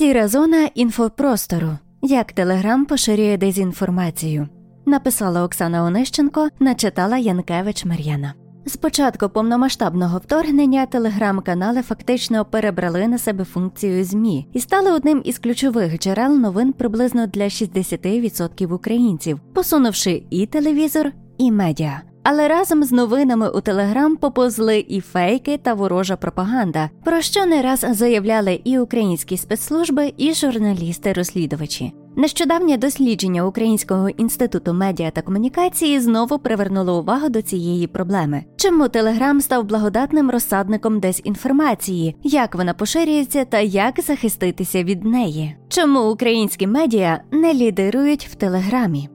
Сіра зона інфопростору. Як Телеграм поширює дезінформацію. Написала Оксана Онищенко, начитала Янкевич Мар'яна. З початку повномасштабного вторгнення телеграм-канали фактично перебрали на себе функцію ЗМІ і стали одним із ключових джерел новин приблизно для 60% українців, посунувши і телевізор, і медіа. Але разом з новинами у Телеграм поповзли і фейки та ворожа пропаганда, про що не раз заявляли і українські спецслужби, і журналісти-розслідувачі. Нещодавнє дослідження Українського інституту медіа та комунікації знову привернуло увагу до цієї проблеми. Чому Телеграм став благодатним розсадником дезінформації, як вона поширюється та як захиститися від неї? Чому українські медіа не лідирують в Телеграмі?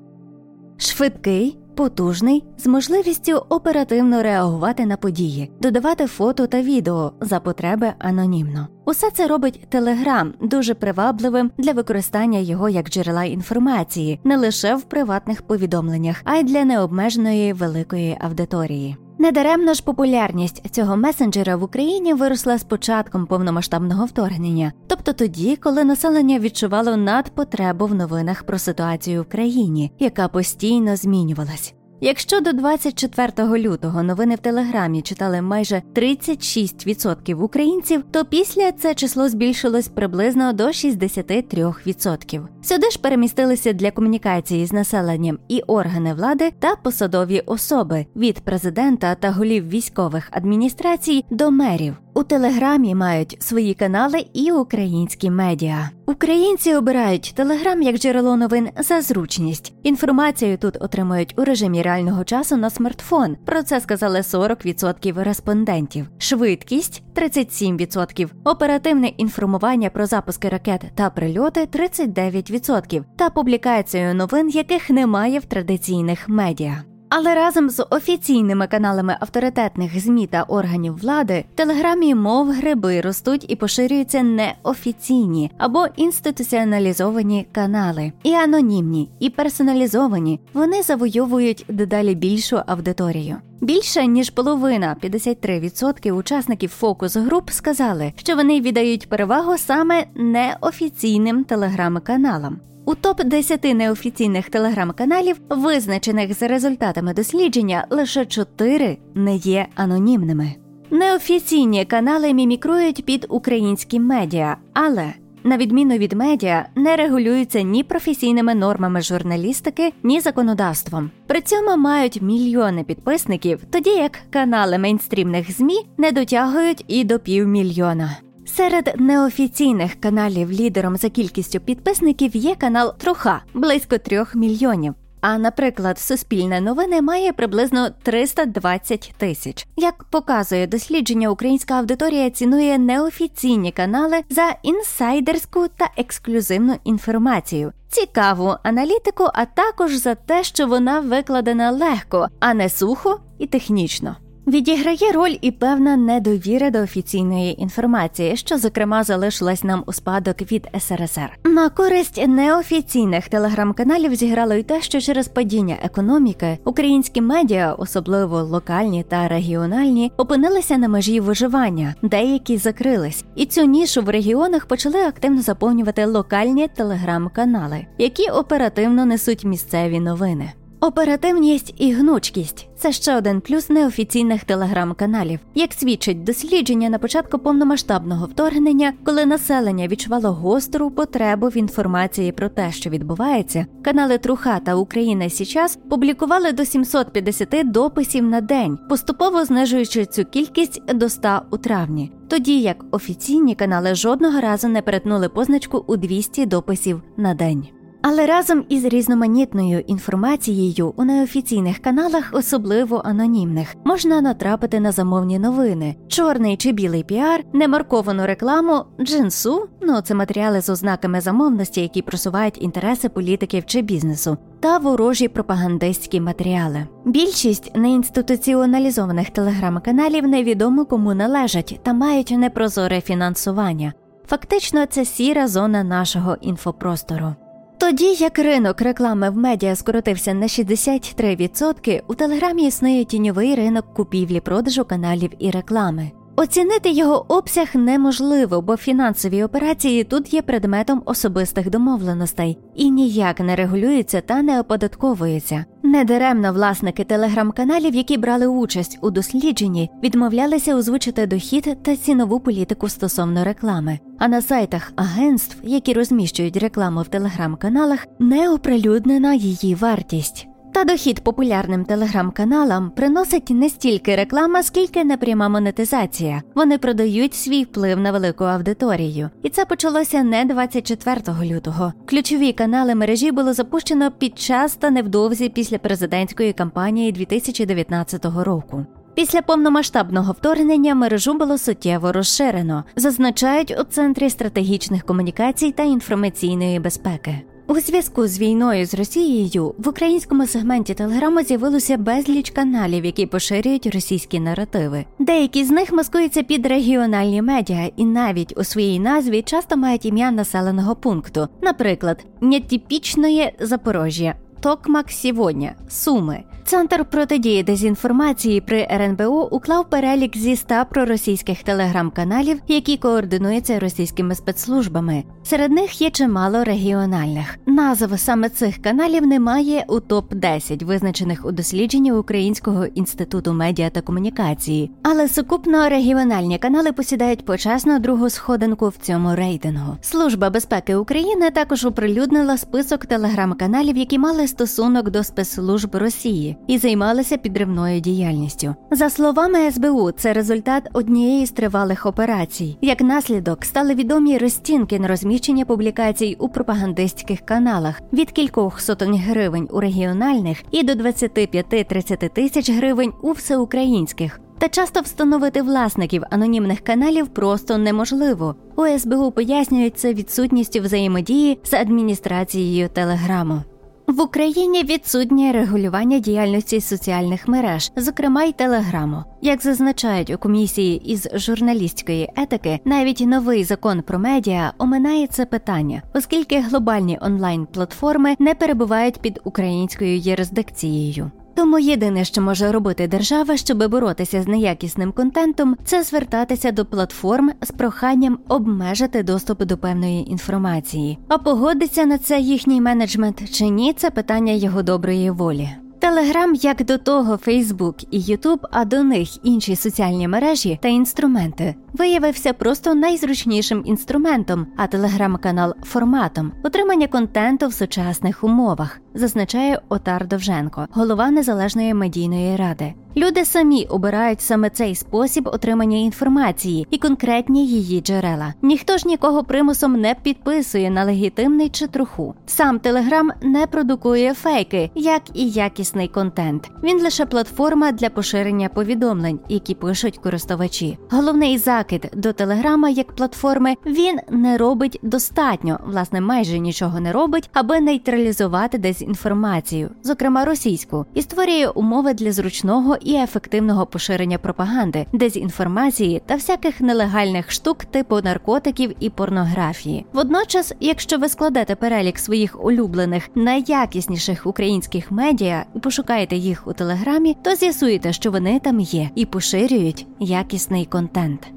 Швидкий потужний, з можливістю оперативно реагувати на події, додавати фото та відео за потреби анонімно. Усе це робить Телеграм дуже привабливим для використання його як джерела інформації не лише в приватних повідомленнях, а й для необмеженої великої аудиторії. Недаремно ж популярність цього месенджера в Україні виросла з початком повномасштабного вторгнення, тобто тоді, коли населення відчувало надпотребу в новинах про ситуацію в країні, яка постійно змінювалась. Якщо до 24 лютого новини в Телеграмі читали майже 36% українців, то після це число збільшилось приблизно до 63%. Сюди ж перемістилися для комунікації з населенням і органи влади та посадові особи від президента та голів військових адміністрацій до мерів. У телеграмі мають свої канали і українські медіа. Українці обирають телеграм як джерело новин за зручність. Інформацію тут отримують у режимі реального часу на смартфон. Про це сказали 40% респондентів. Швидкість 37%, оперативне інформування про запуски ракет та прильоти 39%, та публікацію новин, яких немає в традиційних медіа. Але разом з офіційними каналами авторитетних змі та органів влади телеграмі, мов гриби, ростуть і поширюються неофіційні або інституціоналізовані канали, і анонімні, і персоналізовані. Вони завойовують дедалі більшу аудиторію. Більше ніж половина 53% учасників фокус груп сказали, що вони віддають перевагу саме неофіційним телеграм-каналам. У топ 10 неофіційних телеграм-каналів, визначених за результатами дослідження, лише 4 не є анонімними. Неофіційні канали мімікрують під українські медіа, але на відміну від медіа, не регулюються ні професійними нормами журналістики, ні законодавством. При цьому мають мільйони підписників, тоді як канали мейнстрімних змі не дотягують і до півмільйона. Серед неофіційних каналів лідером за кількістю підписників є канал Труха близько трьох мільйонів. А, наприклад, Суспільне новини має приблизно 320 тисяч. Як показує дослідження, українська аудиторія цінує неофіційні канали за інсайдерську та ексклюзивну інформацію, цікаву аналітику, а також за те, що вона викладена легко, а не сухо і технічно. Відіграє роль і певна недовіра до офіційної інформації, що зокрема залишилась нам у спадок від СРСР. На користь неофіційних телеграм-каналів зіграло й те, що через падіння економіки українські медіа, особливо локальні та регіональні, опинилися на межі виживання, деякі закрились, і цю нішу в регіонах почали активно заповнювати локальні телеграм-канали, які оперативно несуть місцеві новини. Оперативність і гнучкість це ще один плюс неофіційних телеграм-каналів. Як свідчить дослідження на початку повномасштабного вторгнення, коли населення відчувало гостру потребу в інформації про те, що відбувається, канали Труха та Україна Січас публікували до 750 дописів на день, поступово знижуючи цю кількість до 100 у травні. Тоді як офіційні канали жодного разу не перетнули позначку у 200 дописів на день. Але разом із різноманітною інформацією у неофіційних каналах, особливо анонімних, можна натрапити на замовні новини, чорний чи білий піар, немарковану рекламу, джинсу ну це матеріали з ознаками замовності, які просувають інтереси політиків чи бізнесу, та ворожі пропагандистські матеріали. Більшість неінституціоналізованих телеграм-каналів невідомо кому належать та мають непрозоре фінансування. Фактично, це сіра зона нашого інфопростору. Тоді як ринок реклами в медіа скоротився на 63%, у телеграмі існує тіньовий ринок купівлі продажу каналів і реклами. Оцінити його обсяг неможливо, бо фінансові операції тут є предметом особистих домовленостей і ніяк не регулюються та не оподатковуються. Недаремно власники телеграм-каналів, які брали участь у дослідженні, відмовлялися озвучити дохід та цінову політику стосовно реклами. А на сайтах агентств, які розміщують рекламу в телеграм-каналах, не оприлюднена її вартість. Та дохід популярним телеграм-каналам приносить не стільки реклама, скільки непряма монетизація. Вони продають свій вплив на велику аудиторію, і це почалося не 24 лютого. Ключові канали мережі було запущено під час та невдовзі після президентської кампанії 2019 року. Після повномасштабного вторгнення мережу було суттєво розширено, зазначають у центрі стратегічних комунікацій та інформаційної безпеки. У зв'язку з війною з Росією в українському сегменті телеграму з'явилося безліч каналів, які поширюють російські наративи. Деякі з них маскуються під регіональні медіа і навіть у своїй назві часто мають ім'я населеного пункту, наприклад, нетипічної Запорожжя. Токмак сьогодні Суми. Центр протидії дезінформації при РНБУ уклав перелік зі ста проросійських телеграм-каналів, які координуються російськими спецслужбами. Серед них є чимало регіональних. Назв саме цих каналів немає у топ 10 визначених у дослідженні Українського інституту медіа та комунікації, але сукупно регіональні канали посідають почесну другу сходинку в цьому рейтингу. Служба безпеки України також оприлюднила список телеграм-каналів, які мали стосунок до спецслужб Росії і займалися підривною діяльністю. За словами СБУ, це результат однієї з тривалих операцій. Як наслідок стали відомі розцінки на розміщення публікацій у пропагандистських каналах від кількох сотень гривень у регіональних і до 25-30 тисяч гривень у всеукраїнських. Та часто встановити власників анонімних каналів просто неможливо. У СБУ пояснюють це відсутністю взаємодії з адміністрацією телеграму. В Україні відсутнє регулювання діяльності соціальних мереж, зокрема й телеграму. Як зазначають у комісії із журналістської етики, навіть новий закон про медіа оминає це питання, оскільки глобальні онлайн-платформи не перебувають під українською юрисдикцією. Тому єдине, що може робити держава, щоб боротися з неякісним контентом, це звертатися до платформ з проханням обмежити доступ до певної інформації. А погодиться на це їхній менеджмент чи ні, це питання його доброї волі. Телеграм, як до того, Фейсбук і Ютуб, а до них інші соціальні мережі та інструменти, виявився просто найзручнішим інструментом, а телеграм-канал форматом отримання контенту в сучасних умовах, зазначає Отар Довженко, голова незалежної медійної ради. Люди самі обирають саме цей спосіб отримання інформації і конкретні її джерела. Ніхто ж нікого примусом не підписує на легітимний чи труху. Сам Телеграм не продукує фейки, як і якісний контент. Він лише платформа для поширення повідомлень, які пишуть користувачі. Головний закид до Телеграма як платформи він не робить достатньо, власне, майже нічого не робить, аби нейтралізувати дезінформацію, зокрема російську, і створює умови для зручного і ефективного поширення пропаганди, дезінформації та всяких нелегальних штук типу наркотиків і порнографії. Водночас, якщо ви складете перелік своїх улюблених найякісніших українських медіа і пошукаєте їх у телеграмі, то з'ясуєте, що вони там є і поширюють якісний контент.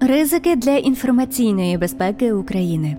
Ризики для інформаційної безпеки України.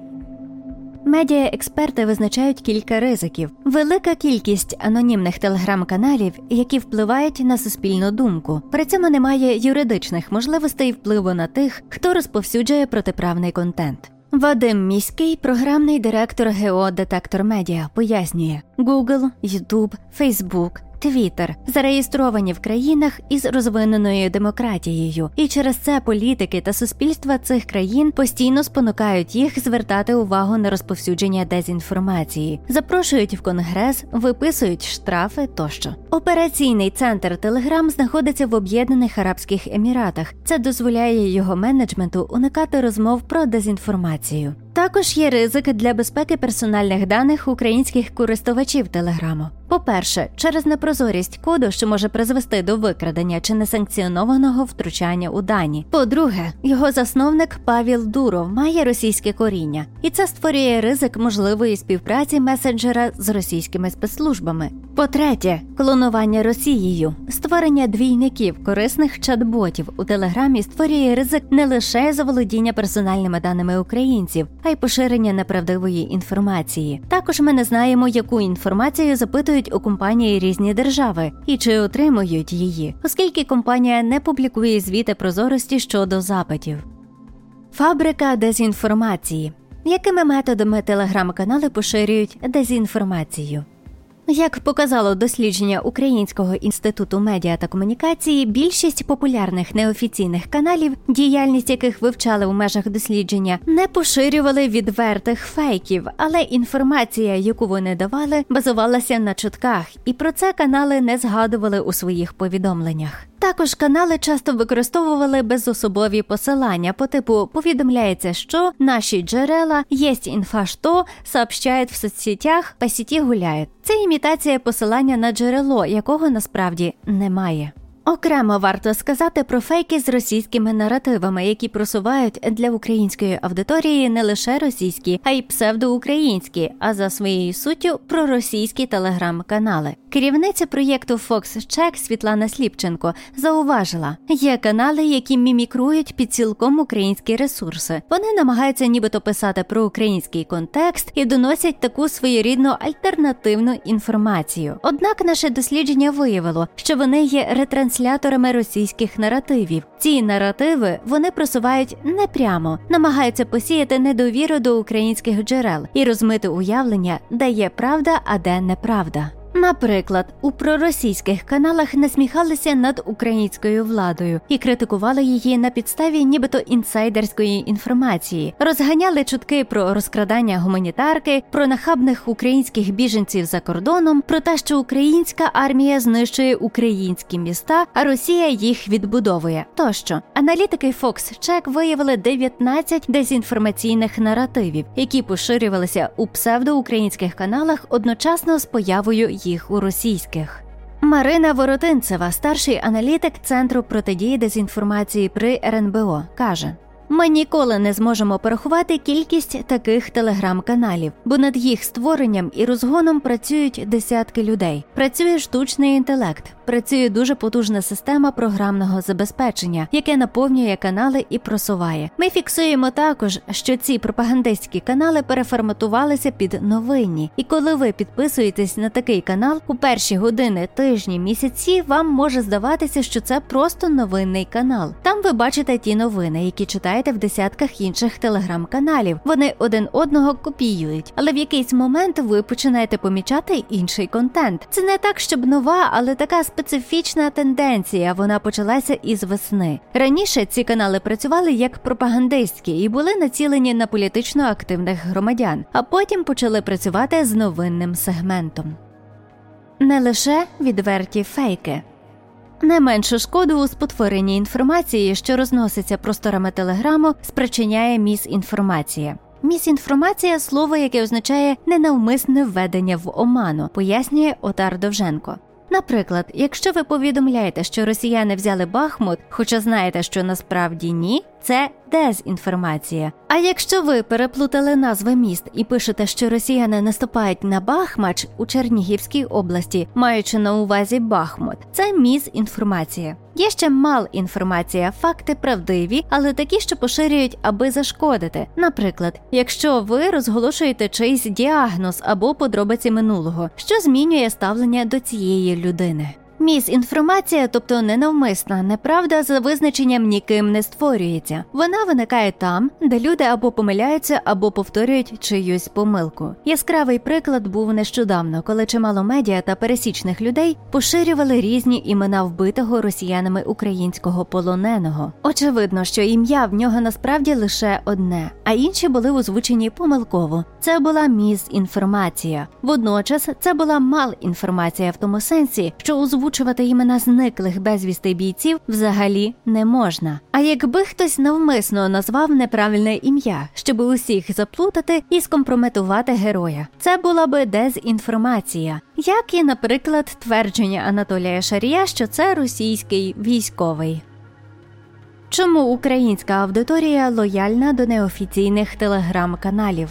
Медіа-експерти визначають кілька ризиків: велика кількість анонімних телеграм-каналів, які впливають на суспільну думку. При цьому немає юридичних можливостей впливу на тих, хто розповсюджує протиправний контент. Вадим міський, програмний директор ГЕО Детектор Медіа, пояснює Google, YouTube, Facebook Твіттер зареєстровані в країнах із розвиненою демократією, і через це політики та суспільства цих країн постійно спонукають їх звертати увагу на розповсюдження дезінформації, запрошують в конгрес, виписують штрафи тощо. Операційний центр Телеграм знаходиться в Об'єднаних Арабських Еміратах. Це дозволяє його менеджменту уникати розмов про дезінформацію. Також є ризик для безпеки персональних даних українських користувачів Телеграму. По-перше, через непрозорість коду, що може призвести до викрадення чи несанкціонованого втручання у дані. По-друге, його засновник Павіл Дуров має російське коріння, і це створює ризик можливої співпраці месенджера з російськими спецслужбами. По-третє, клонування шпигунування Росією, створення двійників корисних чат-ботів у телеграмі створює ризик не лише заволодіння персональними даними українців, а й поширення неправдивої інформації. Також ми не знаємо, яку інформацію запитують у компанії різні держави і чи отримують її, оскільки компанія не публікує звіти прозорості щодо запитів. Фабрика дезінформації. Якими методами телеграм-канали поширюють дезінформацію? Як показало дослідження Українського інституту медіа та комунікації, більшість популярних неофіційних каналів, діяльність яких вивчали у межах дослідження, не поширювали відвертих фейків, але інформація, яку вони давали, базувалася на чутках, і про це канали не згадували у своїх повідомленнях. Також канали часто використовували безособові посилання по типу повідомляється, що наші джерела єсть інфа, що сообщають в соцсетях, по сіті гуляють. Це імітація посилання на джерело, якого насправді немає. Окремо варто сказати про фейки з російськими наративами, які просувають для української аудиторії не лише російські, а й псевдоукраїнські, а за своєю суттю проросійські телеграм-канали. Керівниця проєкту Fox Check Світлана Сліпченко зауважила, є канали, які мімікрують під цілком українські ресурси. Вони намагаються нібито писати про український контекст і доносять таку своєрідну альтернативну інформацію. Однак наше дослідження виявило, що вони є ретрансляторами російських наративів. Ці наративи вони просувають непрямо, намагаються посіяти недовіру до українських джерел і розмити уявлення, де є правда, а де неправда. Наприклад, у проросійських каналах насміхалися над українською владою і критикували її на підставі, нібито інсайдерської інформації, розганяли чутки про розкрадання гуманітарки, про нахабних українських біженців за кордоном, про те, що українська армія знищує українські міста, а Росія їх відбудовує. Тощо аналітики Fox Check виявили 19 дезінформаційних наративів, які поширювалися у псевдоукраїнських каналах одночасно з появою їх у російських. Марина Воротинцева, старший аналітик Центру протидії дезінформації при РНБО, каже. Ми ніколи не зможемо порахувати кількість таких телеграм-каналів, бо над їх створенням і розгоном працюють десятки людей. Працює штучний інтелект, працює дуже потужна система програмного забезпечення, яке наповнює канали і просуває. Ми фіксуємо також, що ці пропагандистські канали переформатувалися під новинні, і коли ви підписуєтесь на такий канал, у перші години, тижні, місяці вам може здаватися, що це просто новинний канал. Там ви бачите ті новини, які читаєте в десятках інших телеграм-каналів. Вони один одного копіюють, але в якийсь момент ви починаєте помічати інший контент. Це не так, щоб нова, але така специфічна тенденція. Вона почалася із весни. Раніше ці канали працювали як пропагандистські і були націлені на політично активних громадян, а потім почали працювати з новинним сегментом. Не лише відверті фейки. Не менше шкоду у спотворенні інформації, що розноситься просторами телеграму, спричиняє місінформація. Місінформація слово, яке означає ненавмисне введення в оману, пояснює Отар Довженко. Наприклад, якщо ви повідомляєте, що росіяни взяли Бахмут, хоча знаєте, що насправді ні, це дезінформація. А якщо ви переплутали назви міст і пишете, що росіяни наступають на Бахмач у Чернігівській області, маючи на увазі Бахмут, це мізінформація. Є ще малінформація, факти правдиві, але такі, що поширюють, аби зашкодити. Наприклад, якщо ви розголошуєте чийсь діагноз або подробиці минулого, що змінює ставлення до цієї людини. Місінформація, тобто ненавмисна неправда, за визначенням ніким не створюється. Вона виникає там, де люди або помиляються, або повторюють чиюсь помилку. Яскравий приклад був нещодавно, коли чимало медіа та пересічних людей поширювали різні імена вбитого росіянами українського полоненого. Очевидно, що ім'я в нього насправді лише одне, а інші були озвучені помилково. Це була мізінформація. Водночас це була малінформація в тому сенсі, що озвучувати імена зниклих безвісти бійців взагалі не можна. А якби хтось навмисно назвав неправильне ім'я, щоб усіх заплутати і скомпрометувати героя, це була би дезінформація, як і, наприклад, твердження Анатолія Шарія, що це російський військовий. Чому українська аудиторія лояльна до неофіційних телеграм-каналів?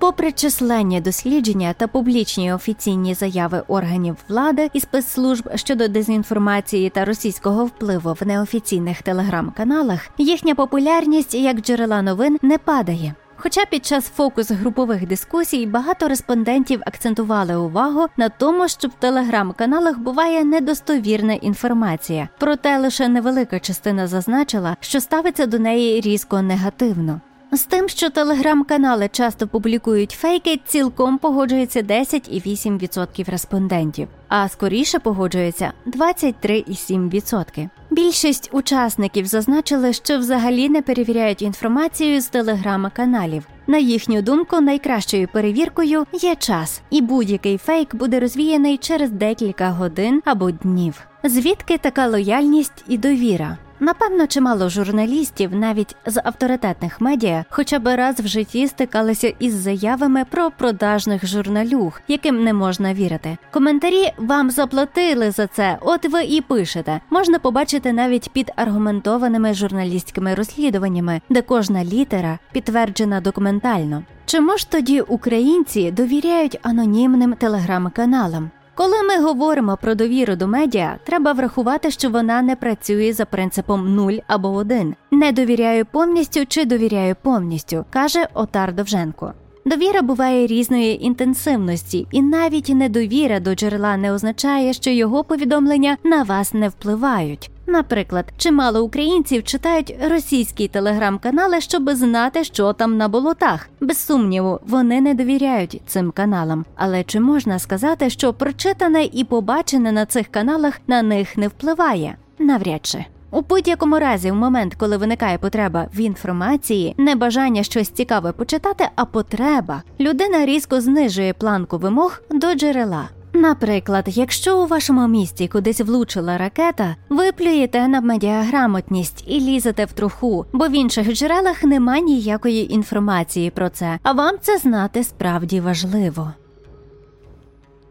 Попри численні дослідження та публічні офіційні заяви органів влади і спецслужб щодо дезінформації та російського впливу в неофіційних телеграм-каналах, їхня популярність як джерела новин не падає. Хоча під час фокус групових дискусій багато респондентів акцентували увагу на тому, що в телеграм-каналах буває недостовірна інформація, проте лише невелика частина зазначила, що ставиться до неї різко негативно. З тим, що телеграм-канали часто публікують фейки, цілком погоджується 10,8% респондентів, а скоріше погоджується 23,7%. Більшість учасників зазначили, що взагалі не перевіряють інформацію з телеграм-каналів. На їхню думку, найкращою перевіркою є час, і будь-який фейк буде розвіяний через декілька годин або днів. Звідки така лояльність і довіра? Напевно, чимало журналістів, навіть з авторитетних медіа, хоча б раз в житті стикалися із заявами про продажних журналюг, яким не можна вірити. Коментарі вам заплатили за це, от ви і пишете. Можна побачити навіть під аргументованими журналістськими розслідуваннями, де кожна літера підтверджена документально. Чому ж тоді українці довіряють анонімним телеграм-каналам? Коли ми говоримо про довіру до медіа, треба врахувати, що вона не працює за принципом нуль або один. Не довіряю повністю чи довіряю повністю, каже Отар Довженко. Довіра буває різної інтенсивності, і навіть недовіра до джерела не означає, що його повідомлення на вас не впливають. Наприклад, чимало українців читають російські телеграм-канали, щоб знати, що там на болотах. Без сумніву, вони не довіряють цим каналам. Але чи можна сказати, що прочитане і побачене на цих каналах на них не впливає? Навряд чи. У будь-якому разі, в момент, коли виникає потреба в інформації, не бажання щось цікаве почитати, а потреба, людина різко знижує планку вимог до джерела. Наприклад, якщо у вашому місті кудись влучила ракета, ви плюєте на медіаграмотність і лізете в труху, бо в інших джерелах нема ніякої інформації про це, а вам це знати справді важливо.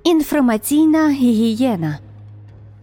Інформаційна гігієна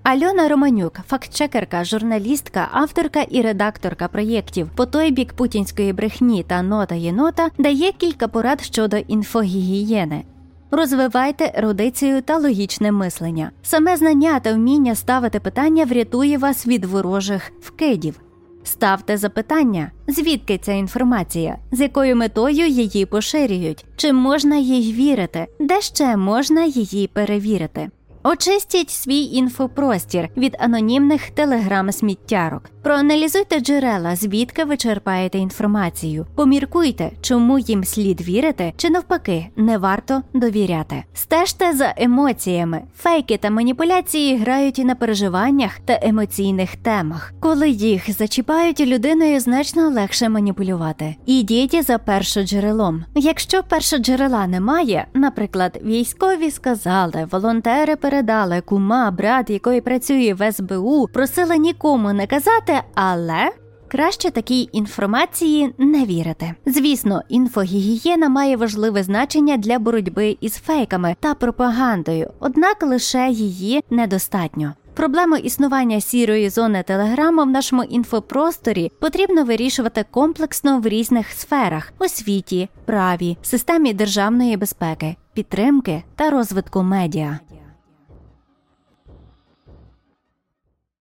Альона Романюк, фактчекерка, журналістка, авторка і редакторка проєктів по той бік путінської брехні та нота єнота дає кілька порад щодо інфогігієни. Розвивайте ерудицію та логічне мислення. Саме знання та вміння ставити питання врятує вас від ворожих вкидів. Ставте запитання, звідки ця інформація, з якою метою її поширюють, чи можна їй вірити, де ще можна її перевірити. Очистіть свій інфопростір від анонімних телеграм-сміттярок. Проаналізуйте джерела, звідки ви черпаєте інформацію. Поміркуйте, чому їм слід вірити, чи навпаки не варто довіряти. Стежте за емоціями. Фейки та маніпуляції грають і на переживаннях та емоційних темах. Коли їх зачіпають людиною, значно легше маніпулювати. Ідіть за першоджерелом. Якщо першоджерела немає, наприклад, військові сказали, волонтери перед передали кума, брат, якої працює в СБУ, просила нікому не казати, але. Краще такій інформації не вірити. Звісно, інфогігієна має важливе значення для боротьби із фейками та пропагандою, однак лише її недостатньо. Проблему існування сірої зони телеграму в нашому інфопросторі потрібно вирішувати комплексно в різних сферах освіті, праві, системі державної безпеки, підтримки та розвитку медіа.